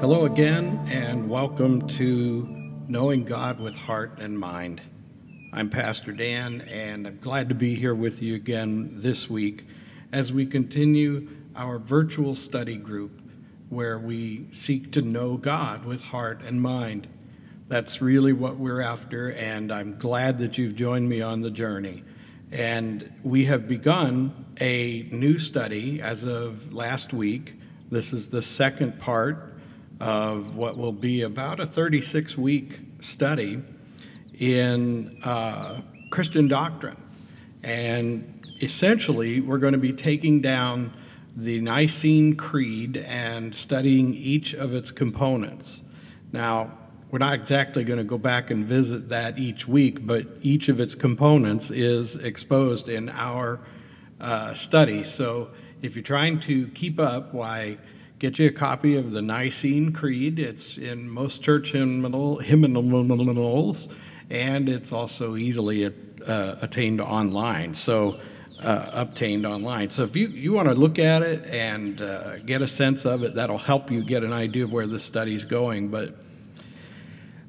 Hello again, and welcome to Knowing God with Heart and Mind. I'm Pastor Dan, and I'm glad to be here with you again this week as we continue our virtual study group where we seek to know God with heart and mind. That's really what we're after, and I'm glad that you've joined me on the journey. And we have begun a new study as of last week. This is the second part of what will be about a 36 week study in uh, Christian doctrine. And essentially, we're going to be taking down the Nicene Creed and studying each of its components. Now, we're not exactly going to go back and visit that each week, but each of its components is exposed in our uh, study. So if you're trying to keep up, why, get you a copy of the Nicene Creed. It's in most church hymnal, hymnals, and it's also easily uh, attained online. So, uh, obtained online. So, if you, you want to look at it and uh, get a sense of it, that'll help you get an idea of where the study's going. But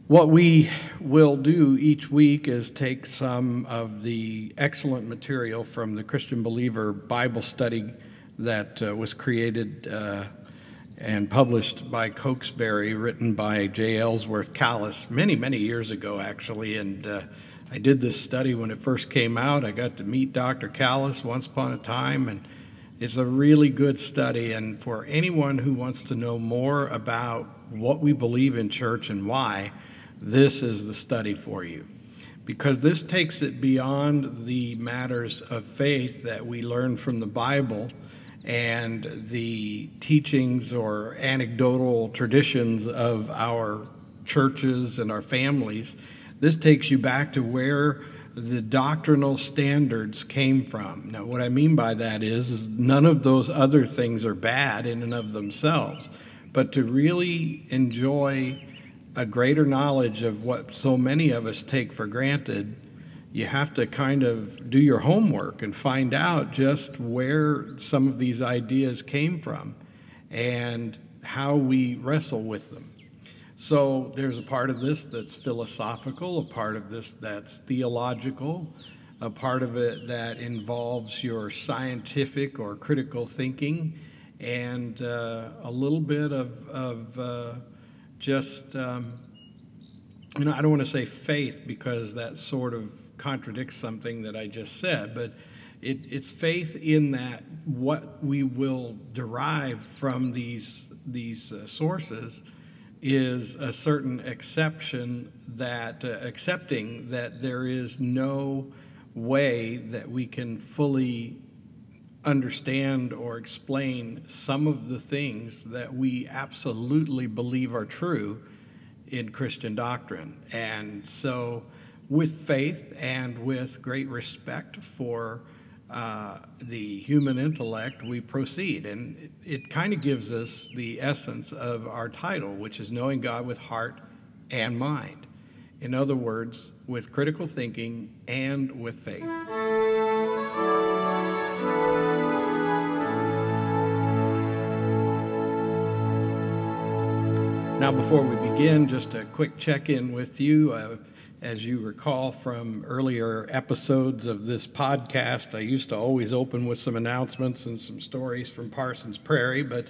what we will do each week is take some of the excellent material from the Christian Believer Bible study that uh, was created uh, and published by Cokesbury, written by J. Ellsworth Kalas many, many years ago, actually. And uh, I did this study when it first came out. I got to meet Dr. Kalas once upon a time, and it's a really good study. And for anyone who wants to know more about what we believe in church and why, this is the study for you. Because this takes it beyond the matters of faith that we learn from the Bible and the teachings or anecdotal traditions of our churches and our families. This takes you back to where the doctrinal standards came from. Now, what I mean by that is, is none of those other things are bad in and of themselves, but to really enjoy a greater knowledge of what so many of us take for granted you have to kind of do your homework and find out just where some of these ideas came from and how we wrestle with them. So there's a part of this that's philosophical, a part of this that's theological, a part of it that involves your scientific or critical thinking, and uh, a little bit of, of uh, just, um, you know, I don't want to say faith because that sort of contradicts something that I just said, but it, it's faith in that what we will derive from these these uh, sources is a certain exception that uh, accepting that there is no way that we can fully understand or explain some of the things that we absolutely believe are true in Christian doctrine. And so with faith and with great respect for uh, the human intellect, we proceed. And it, it kind of gives us the essence of our title, which is Knowing God with Heart and Mind. In other words, with critical thinking and with faith. Now, before we begin, just a quick check in with you. Uh, as you recall from earlier episodes of this podcast, I used to always open with some announcements and some stories from Parsons Prairie, but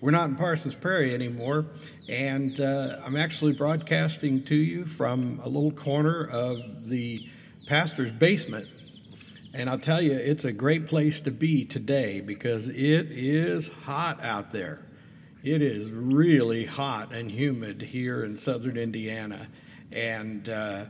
we're not in Parsons Prairie anymore. And uh, I'm actually broadcasting to you from a little corner of the pastor's basement. And I'll tell you, it's a great place to be today because it is hot out there. It is really hot and humid here in southern Indiana. And, uh,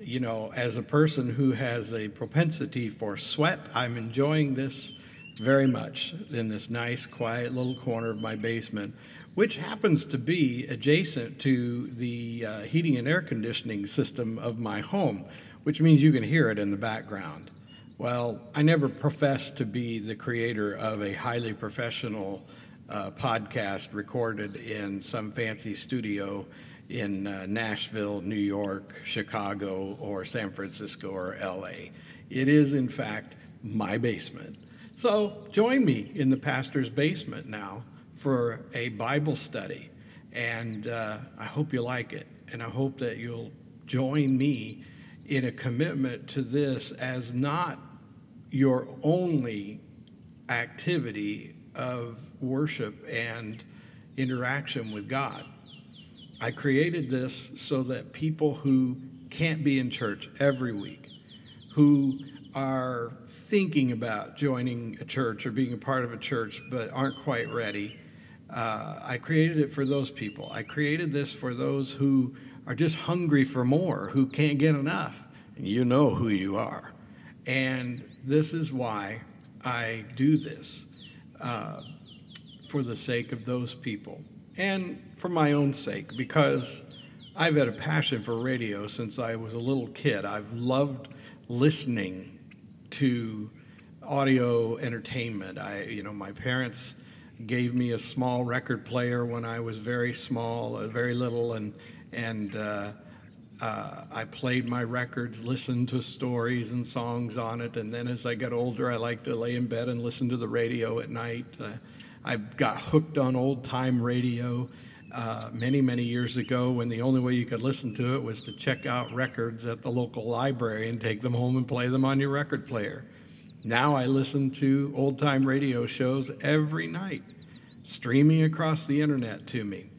you know, as a person who has a propensity for sweat, I'm enjoying this very much in this nice, quiet little corner of my basement, which happens to be adjacent to the uh, heating and air conditioning system of my home, which means you can hear it in the background. Well, I never professed to be the creator of a highly professional uh, podcast recorded in some fancy studio in uh, Nashville, New York, Chicago, or San Francisco or LA. It is, in fact, my basement. So join me in the pastor's basement now for a Bible study. And uh, I hope you like it. And I hope that you'll join me in a commitment to this as not your only activity of worship and interaction with God. I created this so that people who can't be in church every week, who are thinking about joining a church or being a part of a church but aren't quite ready, uh, I created it for those people. I created this for those who are just hungry for more, who can't get enough. And you know who you are. And this is why I do this uh, for the sake of those people and for my own sake because I've had a passion for radio since I was a little kid. I've loved listening to audio entertainment. I, you know, my parents gave me a small record player when I was very small, uh, very little, and and uh, uh, I played my records, listened to stories and songs on it, and then as I got older, I liked to lay in bed and listen to the radio at night. Uh, I got hooked on old time radio. Uh, many, many years ago, when the only way you could listen to it was to check out records at the local library and take them home and play them on your record player. Now I listen to old time radio shows every night, streaming across the internet to me.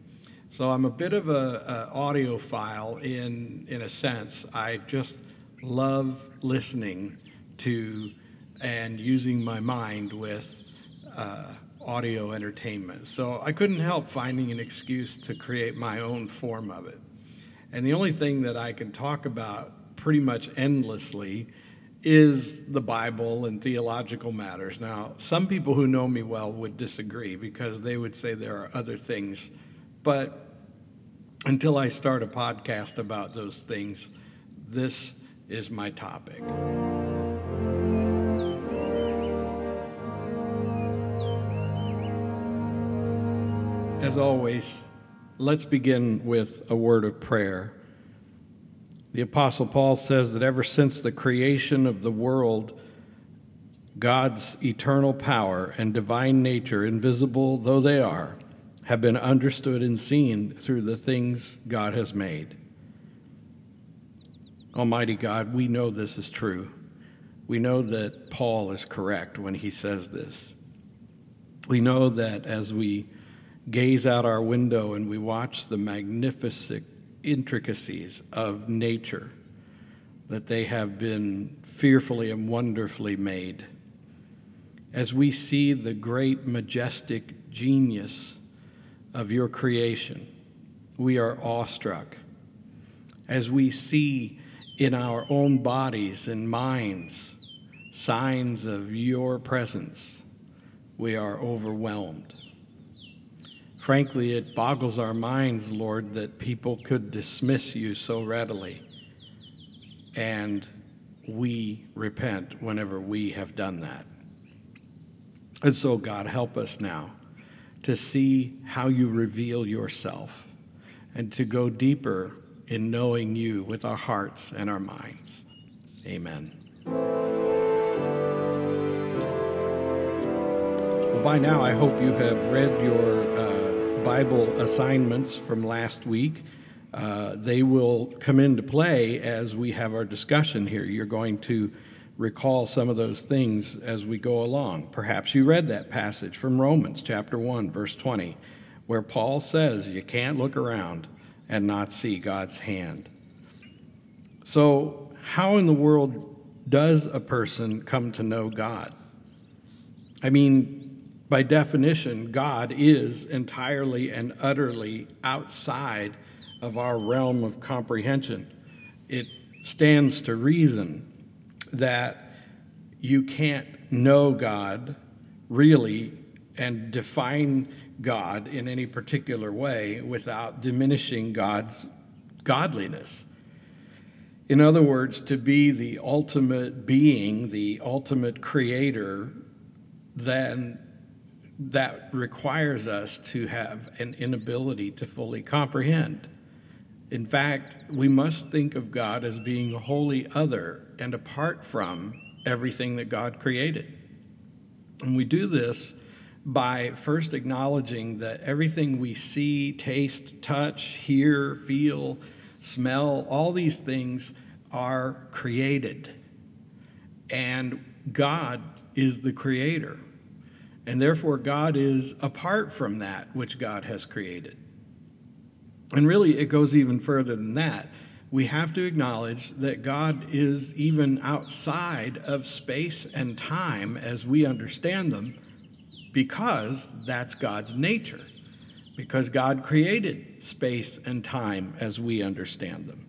So I'm a bit of a, a audiophile in in a sense. I just love listening to and using my mind with uh, audio entertainment. So I couldn't help finding an excuse to create my own form of it. And the only thing that I can talk about pretty much endlessly is the Bible and theological matters. Now, some people who know me well would disagree because they would say there are other things. But until I start a podcast about those things, this is my topic. As always, let's begin with a word of prayer. The Apostle Paul says that ever since the creation of the world, God's eternal power and divine nature, invisible though they are, have been understood and seen through the things God has made. Almighty God, we know this is true. We know that Paul is correct when he says this. We know that as we gaze out our window and we watch the magnificent intricacies of nature, that they have been fearfully and wonderfully made. As we see the great, majestic genius of your creation, we are awestruck. As we see in our own bodies and minds signs of your presence, we are overwhelmed. Frankly, it boggles our minds, Lord, that people could dismiss you so readily. And we repent whenever we have done that. And so, God, help us now to see how you reveal yourself and to go deeper in knowing you with our hearts and our minds. Amen. Well, by now, I hope you have read your. Uh, Bible assignments from last week. Uh, they will come into play as we have our discussion here. You're going to recall some of those things as we go along. Perhaps you read that passage from Romans chapter 1, verse 20, where Paul says you can't look around and not see God's hand. So, how in the world does a person come to know God? I mean, by definition, God is entirely and utterly outside of our realm of comprehension. It stands to reason that you can't know God really and define God in any particular way without diminishing God's godliness. In other words, to be the ultimate being, the ultimate creator, then that requires us to have an inability to fully comprehend. In fact, we must think of God as being wholly other and apart from everything that God created. And we do this by first acknowledging that everything we see, taste, touch, hear, feel, smell, all these things are created. And God is the creator. And therefore, God is apart from that which God has created. And really, it goes even further than that. We have to acknowledge that God is even outside of space and time as we understand them, because that's God's nature, because God created space and time as we understand them.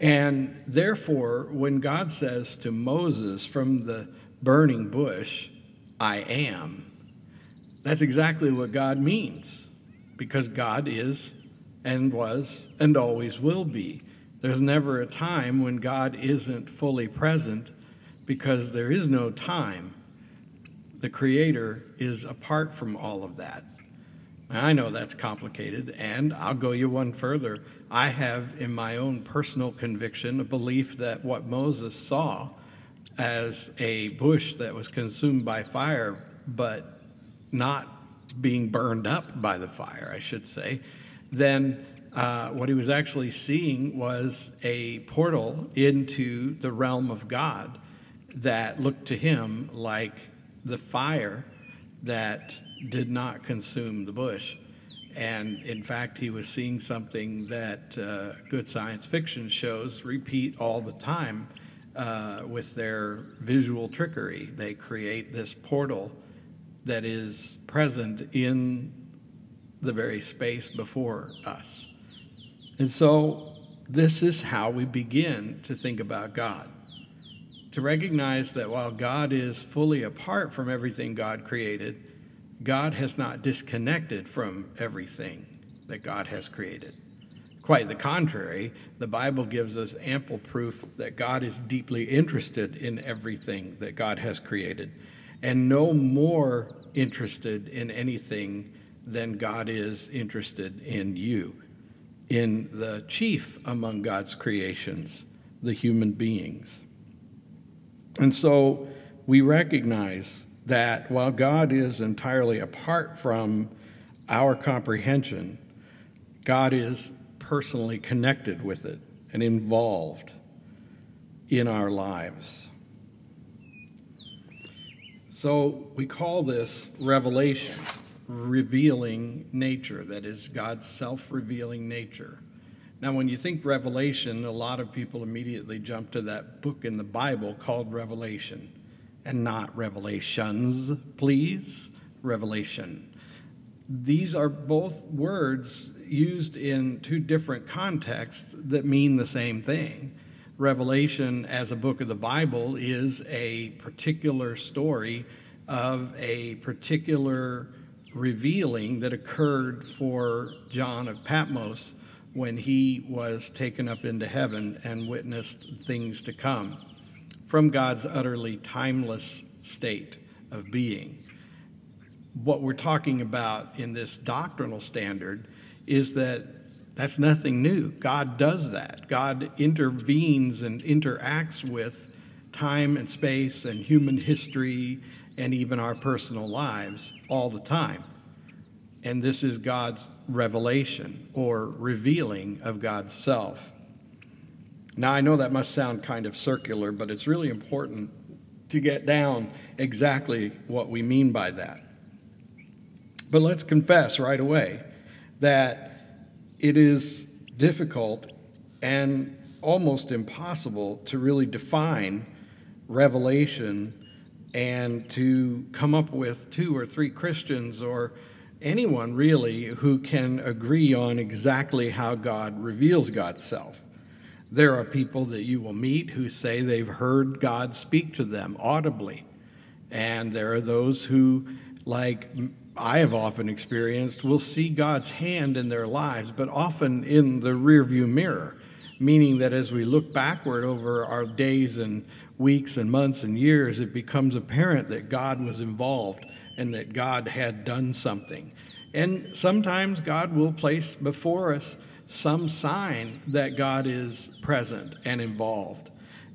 And therefore, when God says to Moses from the burning bush, I am, that's exactly what God means, because God is and was and always will be. There's never a time when God isn't fully present because there is no time. The Creator is apart from all of that. Now, I know that's complicated, and I'll go you one further. I have, in my own personal conviction, a belief that what Moses saw as a bush that was consumed by fire, but not being burned up by the fire, I should say, then uh, what he was actually seeing was a portal into the realm of God that looked to him like the fire that did not consume the bush. And in fact, he was seeing something that uh, good science fiction shows repeat all the time uh, with their visual trickery. They create this portal that is present in the very space before us. And so, this is how we begin to think about God. To recognize that while God is fully apart from everything God created, God has not disconnected from everything that God has created. Quite the contrary, the Bible gives us ample proof that God is deeply interested in everything that God has created, and no more interested in anything than God is interested in you, in the chief among God's creations, the human beings. And so we recognize that while God is entirely apart from our comprehension, God is personally connected with it and involved in our lives. So we call this revelation, revealing nature, that is God's self revealing nature. Now, when you think Revelation, a lot of people immediately jump to that book in the Bible called Revelation and not revelations, please. Revelation. These are both words used in two different contexts that mean the same thing. Revelation, as a book of the Bible, is a particular story of a particular revealing that occurred for John of Patmos when he was taken up into heaven and witnessed things to come from God's utterly timeless state of being. What we're talking about in this doctrinal standard is that that's nothing new. God does that. God intervenes and interacts with time and space and human history and even our personal lives all the time. And this is God's revelation or revealing of God's self. Now, I know that must sound kind of circular, but it's really important to get down exactly what we mean by that. But let's confess right away that it is difficult and almost impossible to really define revelation and to come up with two or three Christians or anyone really who can agree on exactly how God reveals God's self. There are people that you will meet who say they've heard God speak to them audibly. And there are those who, like I have often experienced, will see God's hand in their lives, but often in the rearview mirror, meaning that as we look backward over our days and weeks and months and years, it becomes apparent that God was involved and that God had done something. And sometimes God will place before us some sign that God is present and involved.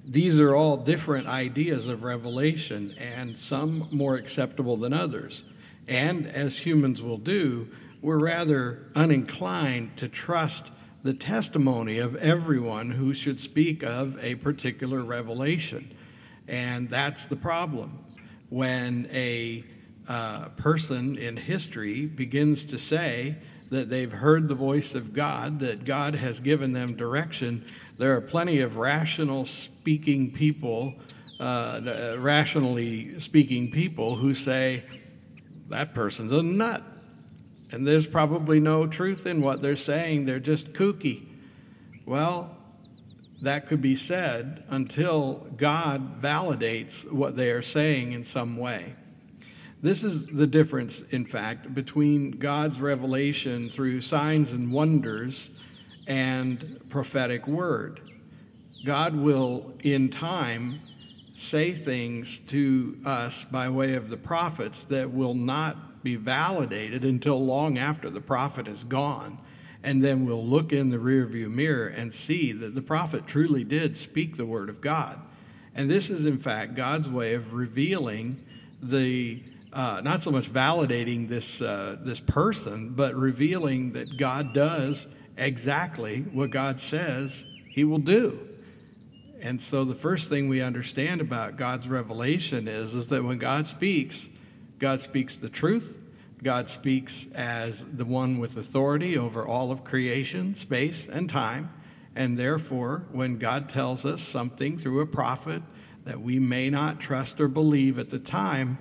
These are all different ideas of revelation, and some more acceptable than others. And as humans will do, we're rather uninclined to trust the testimony of everyone who should speak of a particular revelation. And that's the problem. When a uh, person in history begins to say that they've heard the voice of God, that God has given them direction, there are plenty of rational speaking people, uh, rationally speaking people who say, that person's a nut. And there's probably no truth in what they're saying. They're just kooky. Well, that could be said until God validates what they are saying in some way. This is the difference, in fact, between God's revelation through signs and wonders and prophetic word. God will, in time, say things to us by way of the prophets that will not be validated until long after the prophet is gone. And then we'll look in the rearview mirror and see that the prophet truly did speak the word of God. And this is, in fact, God's way of revealing the, uh, not so much validating this, uh, this person, but revealing that God does exactly what God says he will do. And so the first thing we understand about God's revelation is, is that when God speaks, God speaks the truth. God speaks as the one with authority over all of creation, space, and time. And therefore, when God tells us something through a prophet that we may not trust or believe at the time,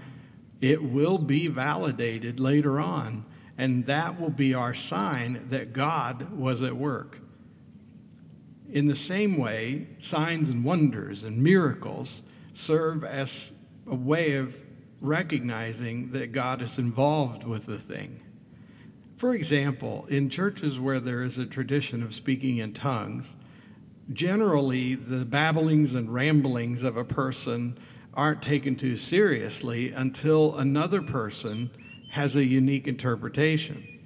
it will be validated later on. And that will be our sign that God was at work. In the same way, signs and wonders and miracles serve as a way of recognizing that God is involved with the thing. For example, in churches where there is a tradition of speaking in tongues, generally the babblings and ramblings of a person aren't taken too seriously until another person has a unique interpretation.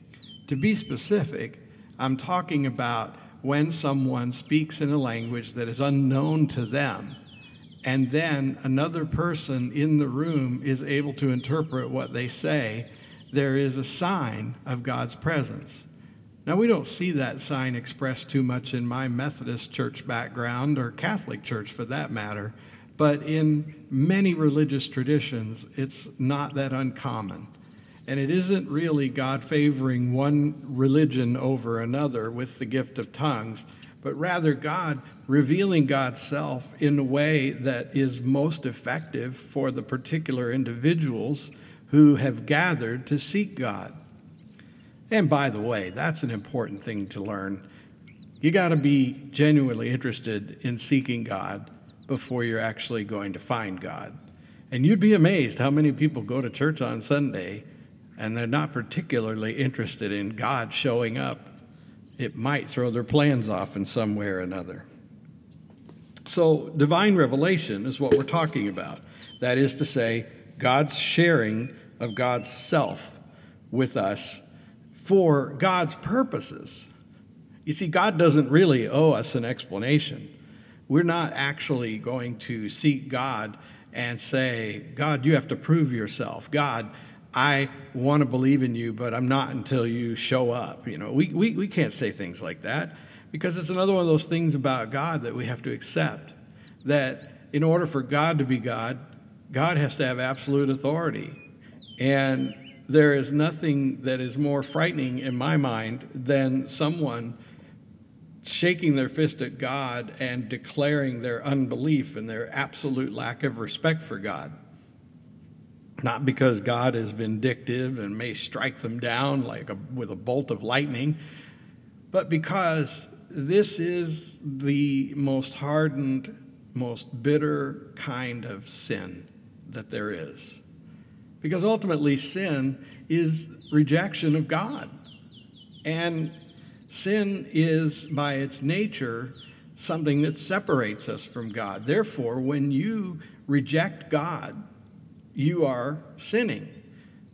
To be specific, I'm talking about when someone speaks in a language that is unknown to them, and then another person in the room is able to interpret what they say, there is a sign of God's presence. Now, we don't see that sign expressed too much in my Methodist church background or Catholic church for that matter, but in many religious traditions, it's not that uncommon. And it isn't really God favoring one religion over another with the gift of tongues, but rather God revealing God's self in a way that is most effective for the particular individuals who have gathered to seek God. And by the way, that's an important thing to learn. You got to be genuinely interested in seeking God before you're actually going to find God. And you'd be amazed how many people go to church on Sunday and they're not particularly interested in God showing up, it might throw their plans off in some way or another. So, divine revelation is what we're talking about. That is to say, God's sharing of God's self with us for God's purposes. You see, God doesn't really owe us an explanation. We're not actually going to seek God and say, God, you have to prove yourself. God, I want to believe in you, but I'm not until you show up. You know, we, we, we can't say things like that because it's another one of those things about God that we have to accept. That in order for God to be God, God has to have absolute authority. And there is nothing that is more frightening in my mind than someone shaking their fist at God and declaring their unbelief and their absolute lack of respect for God not because God is vindictive and may strike them down like a, with a bolt of lightning, but because this is the most hardened, most bitter kind of sin that there is. Because ultimately, sin is rejection of God. And sin is, by its nature, something that separates us from God. Therefore, when you reject God, you are sinning.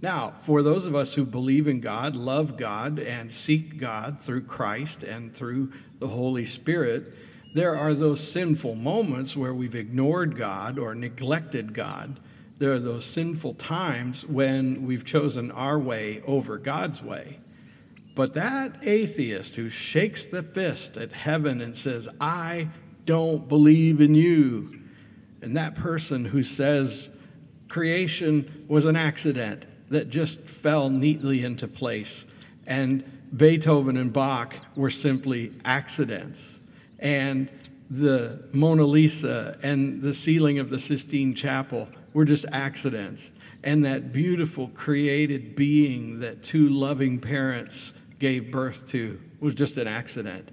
Now, for those of us who believe in God, love God, and seek God through Christ and through the Holy Spirit, there are those sinful moments where we've ignored God or neglected God There are those sinful times when we've chosen our way over God's way. But that atheist who shakes the fist at heaven and says, I don't believe in you, and that person who says creation was an accident that just fell neatly into place, and Beethoven and Bach were simply accidents, and the Mona Lisa and the ceiling of the Sistine Chapel were just accidents. And that beautiful created being that two loving parents gave birth to was just an accident.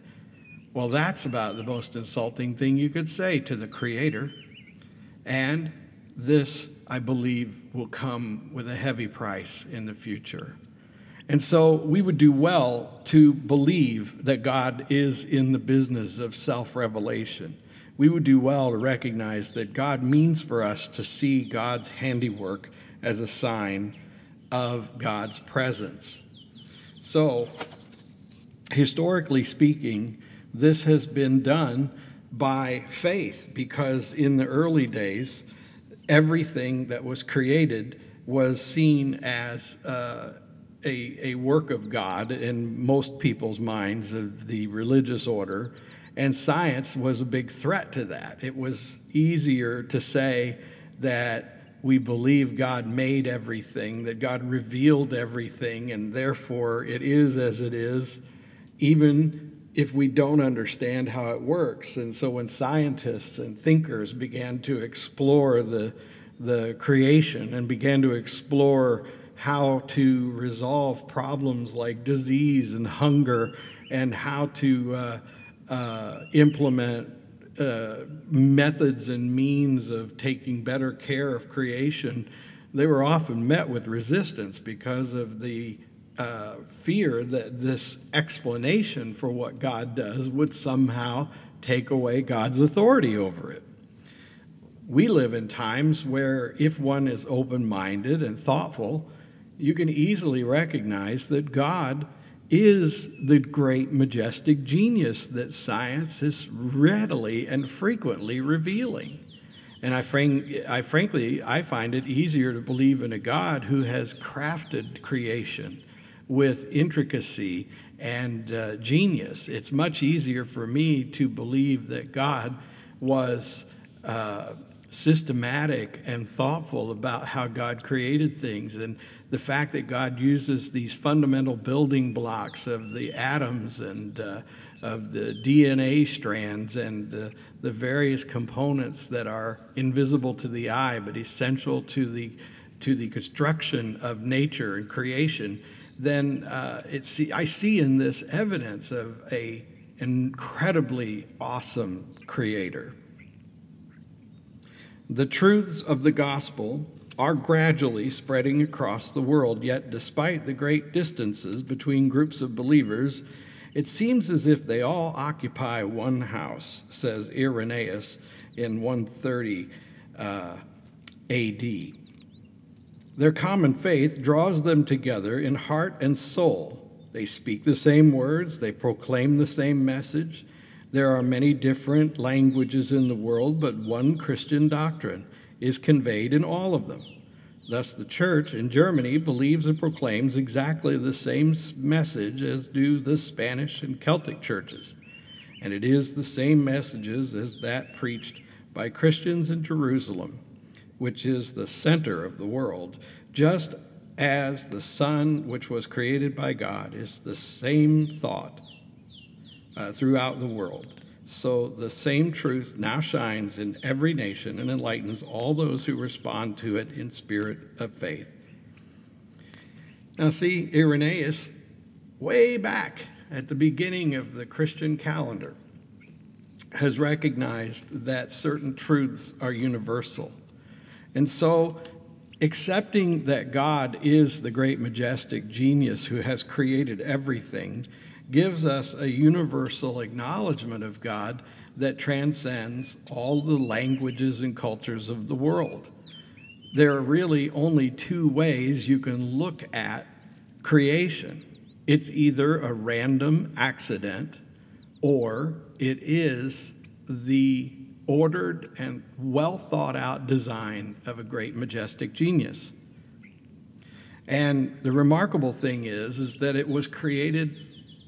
Well, that's about the most insulting thing you could say to the Creator. And this, I believe, will come with a heavy price in the future. And so we would do well to believe that God is in the business of self revelation. We would do well to recognize that God means for us to see God's handiwork as a sign of God's presence. So, historically speaking, this has been done by faith because in the early days, everything that was created was seen as uh, a, a work of God in most people's minds of the religious order, and science was a big threat to that. It was easier to say that we believe God made everything, that God revealed everything, and therefore it is as it is, even if we don't understand how it works. And so when scientists and thinkers began to explore the, the creation and began to explore how to resolve problems like disease and hunger and how to uh, uh, implement uh, methods and means of taking better care of creation, they were often met with resistance because of the uh, fear that this explanation for what God does would somehow take away God's authority over it. We live in times where, if one is open minded and thoughtful, you can easily recognize that God is the great majestic genius that science is readily and frequently revealing. And I, frank, I frankly, I find it easier to believe in a God who has crafted creation with intricacy and uh, genius. It's much easier for me to believe that God was uh, systematic and thoughtful about how God created things and the fact that God uses these fundamental building blocks of the atoms and uh, of the DNA strands and the, the various components that are invisible to the eye but essential to the, to the construction of nature and creation, then uh, it's, I see in this evidence of a incredibly awesome creator. The truths of the gospel are gradually spreading across the world, yet, despite the great distances between groups of believers, it seems as if they all occupy one house, says Irenaeus in 130 uh, AD. Their common faith draws them together in heart and soul. They speak the same words, they proclaim the same message. There are many different languages in the world, but one Christian doctrine is conveyed in all of them. Thus, the church in Germany believes and proclaims exactly the same message as do the Spanish and Celtic churches. And it is the same messages as that preached by Christians in Jerusalem, which is the center of the world, just as the sun, which was created by God, is the same thought uh, throughout the world. So the same truth now shines in every nation and enlightens all those who respond to it in spirit of faith. Now, see, Irenaeus, way back at the beginning of the Christian calendar, has recognized that certain truths are universal. And so, accepting that God is the great majestic genius who has created everything gives us a universal acknowledgement of God that transcends all the languages and cultures of the world. There are really only two ways you can look at creation it's either a random accident or it is the ordered and well thought out design of a great, majestic genius. And the remarkable thing is, is that it was created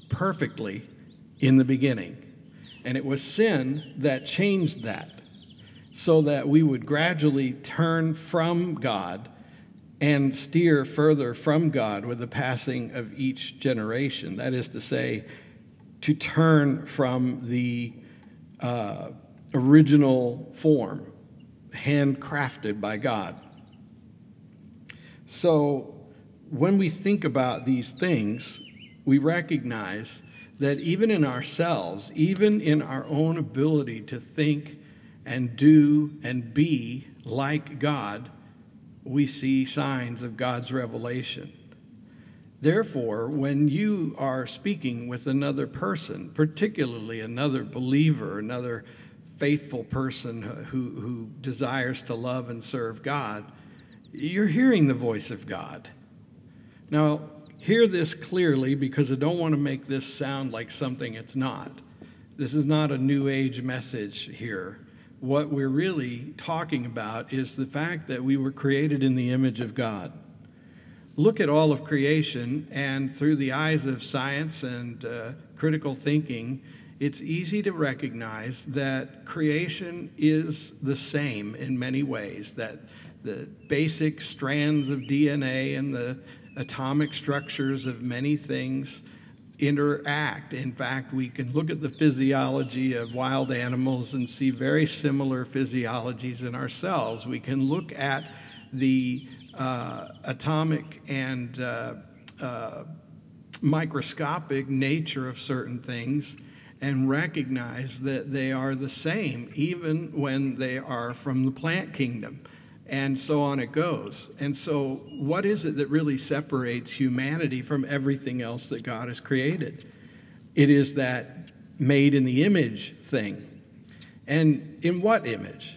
perfectly in the beginning. And it was sin that changed that so that we would gradually turn from God and steer further from God with the passing of each generation. That is to say, to turn from the uh, original form, handcrafted by God. So, when we think about these things, we recognize that even in ourselves, even in our own ability to think and do and be like God, we see signs of God's revelation. Therefore, when you are speaking with another person, particularly another believer, another faithful person who, who desires to love and serve God, you're hearing the voice of God. Now, hear this clearly because I don't want to make this sound like something it's not. This is not a new age message here. What we're really talking about is the fact that we were created in the image of God look at all of creation, and through the eyes of science and uh, critical thinking, it's easy to recognize that creation is the same in many ways, that the basic strands of DNA and the atomic structures of many things interact. In fact, we can look at the physiology of wild animals and see very similar physiologies in ourselves. We can look at the uh, atomic and uh, uh, microscopic nature of certain things and recognize that they are the same, even when they are from the plant kingdom. And so on it goes. And so, what is it that really separates humanity from everything else that God has created? It is that made in the image thing. And in what image?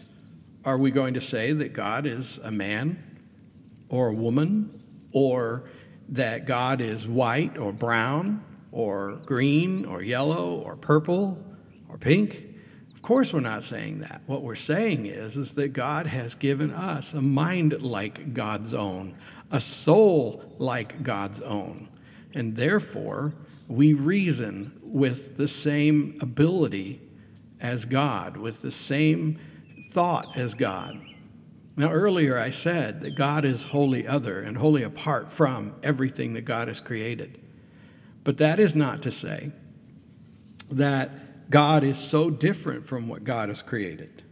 Are we going to say that God is a man or a woman, or that God is white or brown or green or yellow or purple or pink. Of course, we're not saying that. What we're saying is, is that God has given us a mind like God's own, a soul like God's own. And therefore, we reason with the same ability as God, with the same thought as God. Now, earlier I said that God is wholly other and wholly apart from everything that God has created. But that is not to say that God is so different from what God has created.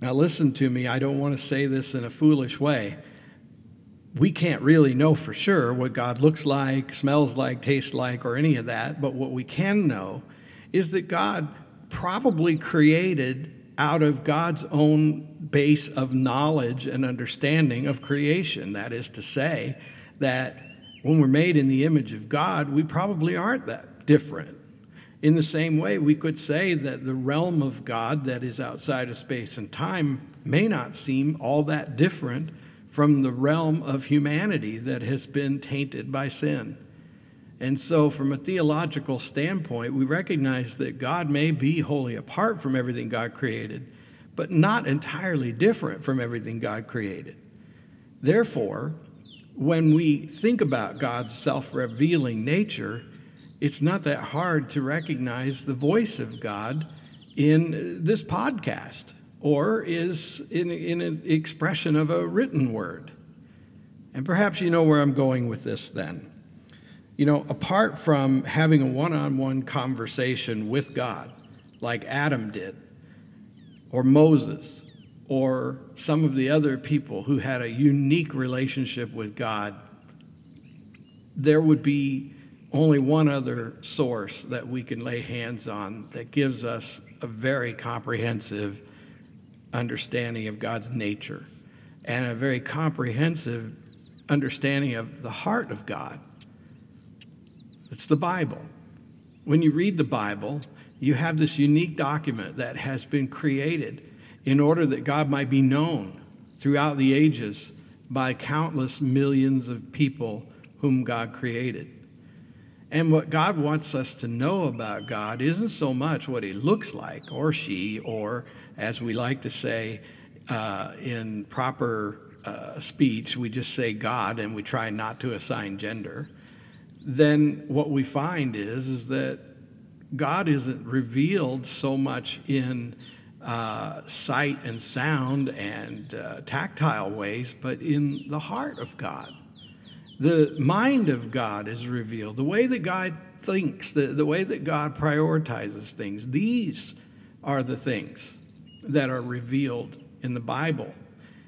Now, listen to me, I don't want to say this in a foolish way. We can't really know for sure what God looks like, smells like, tastes like, or any of that, but what we can know is that God probably created out of God's own base of knowledge and understanding of creation. That is to say, that when we're made in the image of God, we probably aren't that different. In the same way, we could say that the realm of God that is outside of space and time may not seem all that different from the realm of humanity that has been tainted by sin. And so, from a theological standpoint, we recognize that God may be wholly apart from everything God created, but not entirely different from everything God created. Therefore, when we think about God's self revealing nature, it's not that hard to recognize the voice of God in this podcast or is in, in an expression of a written word. And perhaps you know where I'm going with this then. You know, apart from having a one on one conversation with God, like Adam did, or Moses, or some of the other people who had a unique relationship with God, there would be only one other source that we can lay hands on that gives us a very comprehensive understanding of God's nature and a very comprehensive understanding of the heart of God. It's the Bible. When you read the Bible, you have this unique document that has been created in order that God might be known throughout the ages by countless millions of people whom God created. And what God wants us to know about God isn't so much what he looks like, or she, or as we like to say uh, in proper uh, speech, we just say God and we try not to assign gender. Then what we find is, is that God isn't revealed so much in uh, sight and sound and uh, tactile ways, but in the heart of God. The mind of God is revealed, the way that God thinks, the, the way that God prioritizes things. These are the things that are revealed in the Bible.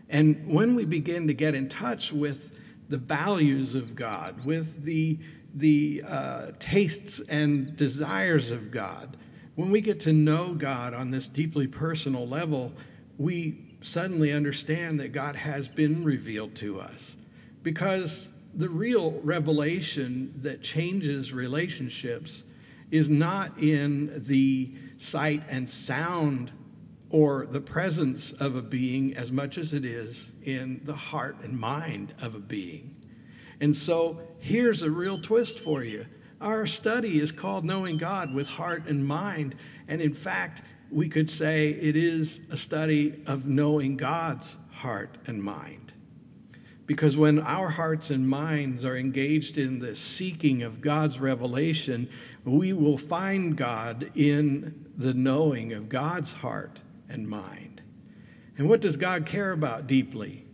And when we begin to get in touch with the values of God, with the, the uh, tastes and desires of God, when we get to know God on this deeply personal level, we suddenly understand that God has been revealed to us. Because the real revelation that changes relationships is not in the sight and sound or the presence of a being as much as it is in the heart and mind of a being. And so here's a real twist for you. Our study is called Knowing God with Heart and Mind. And in fact, we could say it is a study of knowing God's heart and mind. Because when our hearts and minds are engaged in the seeking of God's revelation, we will find God in the knowing of God's heart and mind. And what does God care about deeply?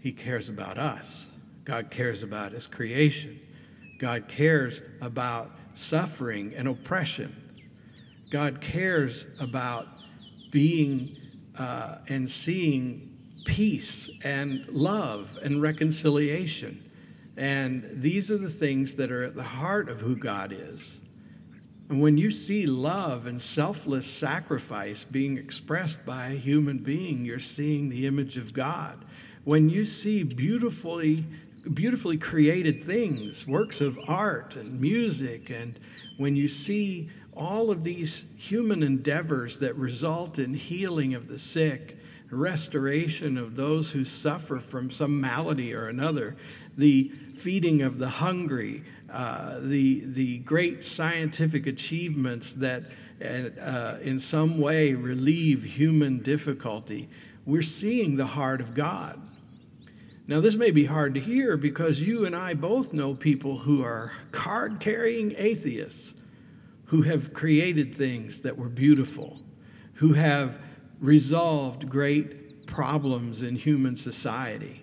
He cares about us. God cares about His creation. God cares about suffering and oppression. God cares about being uh, and seeing peace and love and reconciliation. And these are the things that are at the heart of who God is. And when you see love and selfless sacrifice being expressed by a human being, you're seeing the image of God. When you see beautifully, beautifully created things, works of art and music, and when you see all of these human endeavors that result in healing of the sick, restoration of those who suffer from some malady or another, the feeding of the hungry, uh, the, the great scientific achievements that uh, in some way relieve human difficulty, we're seeing the heart of God. Now, this may be hard to hear because you and I both know people who are card carrying atheists who have created things that were beautiful, who have resolved great problems in human society.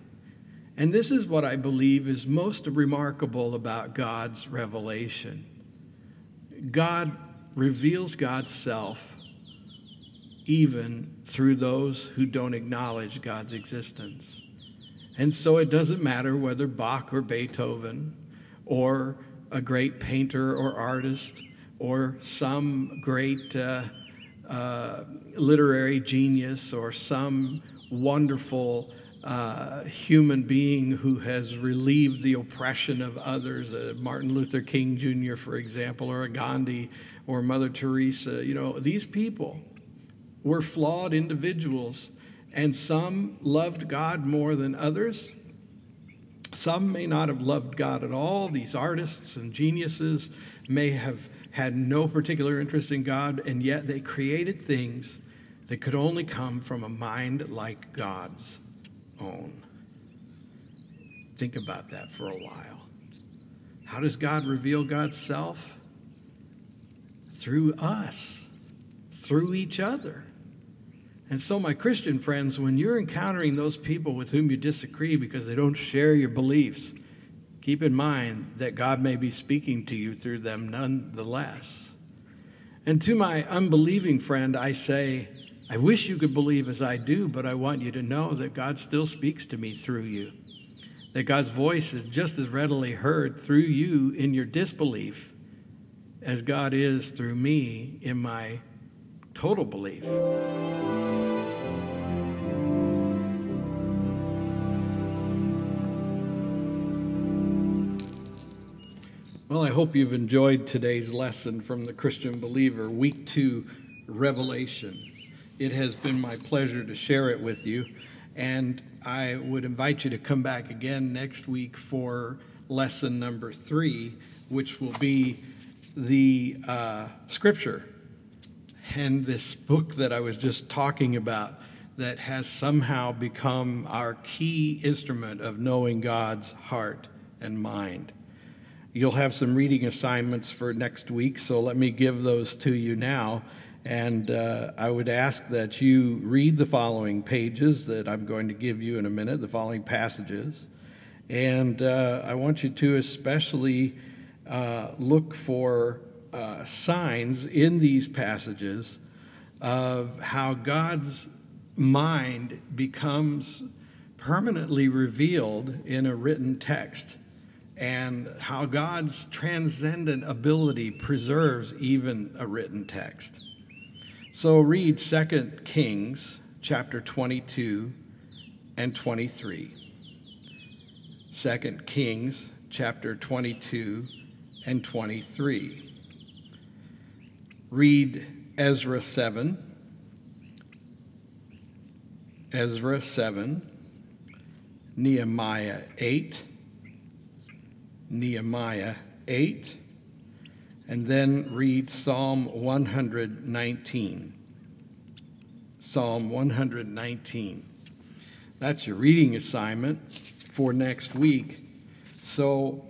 And this is what I believe is most remarkable about God's revelation. God reveals God's self even through those who don't acknowledge God's existence. And so it doesn't matter whether Bach or Beethoven or a great painter or artist or some great uh, uh, literary genius or some wonderful uh, human being who has relieved the oppression of others, uh, Martin Luther King Jr., for example, or a Gandhi or Mother Teresa. You know, these people were flawed individuals, and some loved God more than others. Some may not have loved God at all. These artists and geniuses may have had no particular interest in God, and yet they created things that could only come from a mind like God's own. Think about that for a while. How does God reveal God's self? Through us, through each other. And so, my Christian friends, when you're encountering those people with whom you disagree because they don't share your beliefs, keep in mind that God may be speaking to you through them nonetheless. And to my unbelieving friend, I say, I wish you could believe as I do, but I want you to know that God still speaks to me through you. That God's voice is just as readily heard through you in your disbelief as God is through me in my total belief. Well, I hope you've enjoyed today's lesson from the Christian Believer, week two, Revelation it has been my pleasure to share it with you. And I would invite you to come back again next week for lesson number three, which will be the uh, scripture and this book that I was just talking about that has somehow become our key instrument of knowing God's heart and mind. You'll have some reading assignments for next week, so let me give those to you now. And uh, I would ask that you read the following pages that I'm going to give you in a minute, the following passages. And uh, I want you to especially uh, look for uh, signs in these passages of how God's mind becomes permanently revealed in a written text and how God's transcendent ability preserves even a written text. So read 2 Kings chapter 22 and 23. 2 Kings chapter 22 and 23. Read Ezra 7 Ezra 7, Nehemiah 8, Nehemiah 8, and then read Psalm 119. Psalm 119. That's your reading assignment for next week. So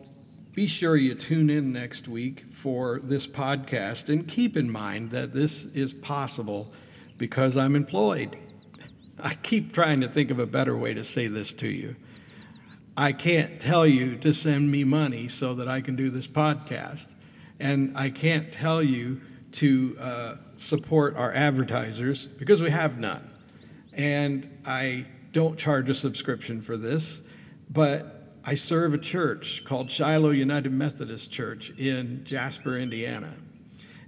be sure you tune in next week for this podcast and keep in mind that this is possible because I'm employed. I keep trying to think of a better way to say this to you. I can't tell you to send me money so that I can do this podcast. And I can't tell you to uh, support our advertisers because we have none. And I don't charge a subscription for this, but I serve a church called Shiloh United Methodist Church in Jasper, Indiana.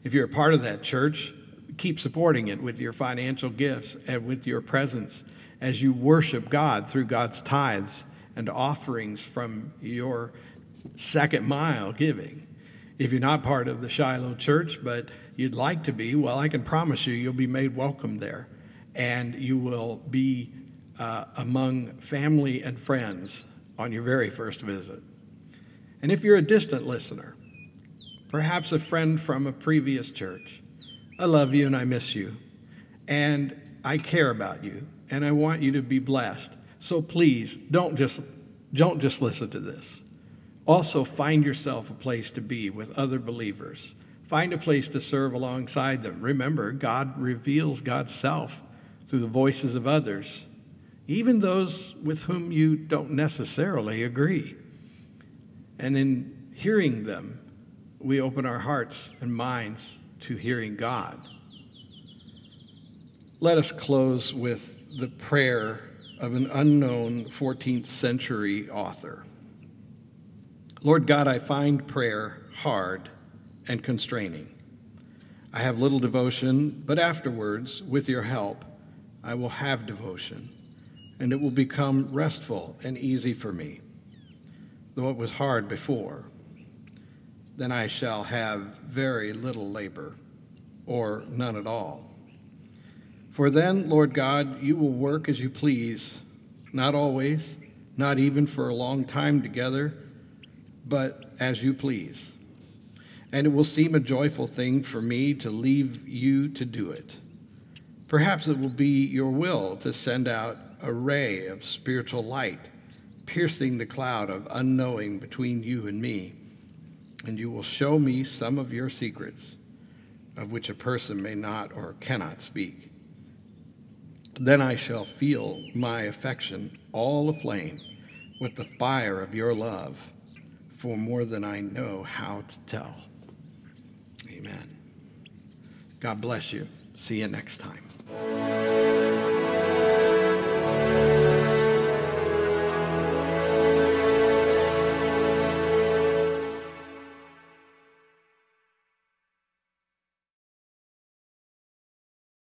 If you're a part of that church, keep supporting it with your financial gifts and with your presence as you worship God through God's tithes and offerings from your second mile giving. If you're not part of the Shiloh Church, but you'd like to be, well, I can promise you, you'll be made welcome there. And you will be uh, among family and friends on your very first visit. And if you're a distant listener, perhaps a friend from a previous church, I love you and I miss you. And I care about you and I want you to be blessed. So please don't just don't just listen to this. Also find yourself a place to be with other believers. Find a place to serve alongside them. Remember, God reveals God's self through the voices of others, even those with whom you don't necessarily agree. And in hearing them, we open our hearts and minds to hearing God. Let us close with the prayer of an unknown 14th century author. Lord God, I find prayer hard and constraining. I have little devotion, but afterwards, with your help, I will have devotion, and it will become restful and easy for me, though it was hard before then I shall have very little labor, or none at all. For then, Lord God, you will work as you please, not always, not even for a long time together, but as you please. And it will seem a joyful thing for me to leave you to do it. Perhaps it will be your will to send out a ray of spiritual light, piercing the cloud of unknowing between you and me and you will show me some of your secrets, of which a person may not or cannot speak. Then I shall feel my affection all aflame with the fire of your love, for more than I know how to tell. Amen. God bless you. See you next time.